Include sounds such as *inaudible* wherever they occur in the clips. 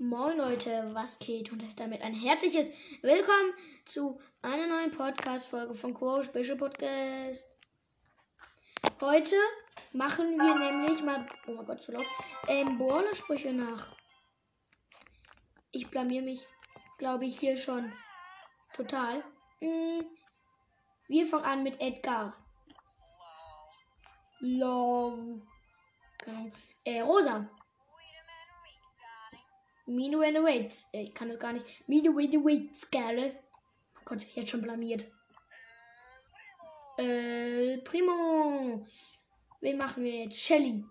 Moin Leute, was geht? Und damit ein herzliches Willkommen zu einer neuen Podcast-Folge von Quo Special Podcast. Heute machen wir nämlich mal, oh mein Gott, zu laut, ähm, Brawler-Sprüche nach. Ich blamier mich, glaube ich, hier schon total. Mm, Wir fangen an mit Edgar. Long. Ahnung. Äh, Rosa. Mino and the Waits. Äh, Ich kann das gar nicht. Mino and the Waits, Kerle. Oh Gott, jetzt schon blamiert. Äh, Primo. Wen machen wir jetzt? Shelly.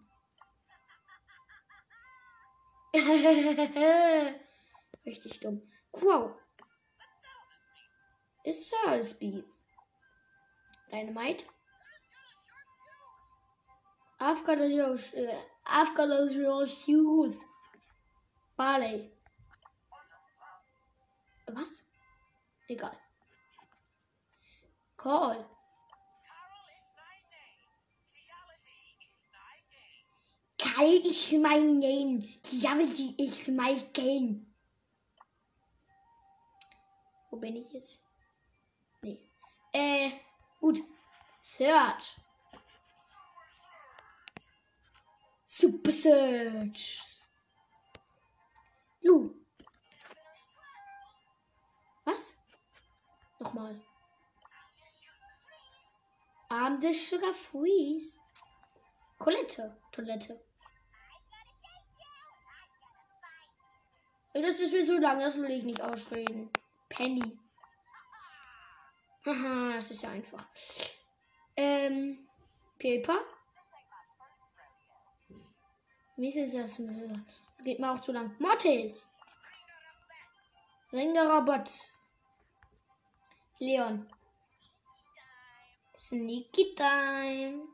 *laughs* Richtig dumm. Quo. Ist Salisbury. Dynamite. I've got a I've got a. Barley. Was? Egal. Call. Kai ist mein Name. Diablo ist mein Game. Wo bin ich jetzt? Nee. Äh, gut. Search. Super Search. Nochmal. Arm des Sugar Freeze. Colette. Toilette. Das ist mir so lang, das will ich nicht ausreden. Penny. Haha, das ist ja einfach. Ähm, Paper. Wie ist das? Geht mir auch zu lang. Mortis. Ring der Robots. Leon. Sneaky Time.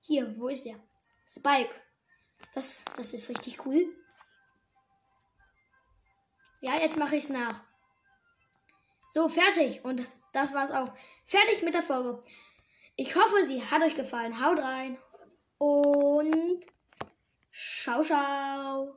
Hier, wo ist der? Spike. Das, das ist richtig cool. Ja, jetzt mache ich es nach. So, fertig. Und das war's auch. Fertig mit der Folge. Ich hoffe, sie hat euch gefallen. Haut rein. Und ciao, ciao.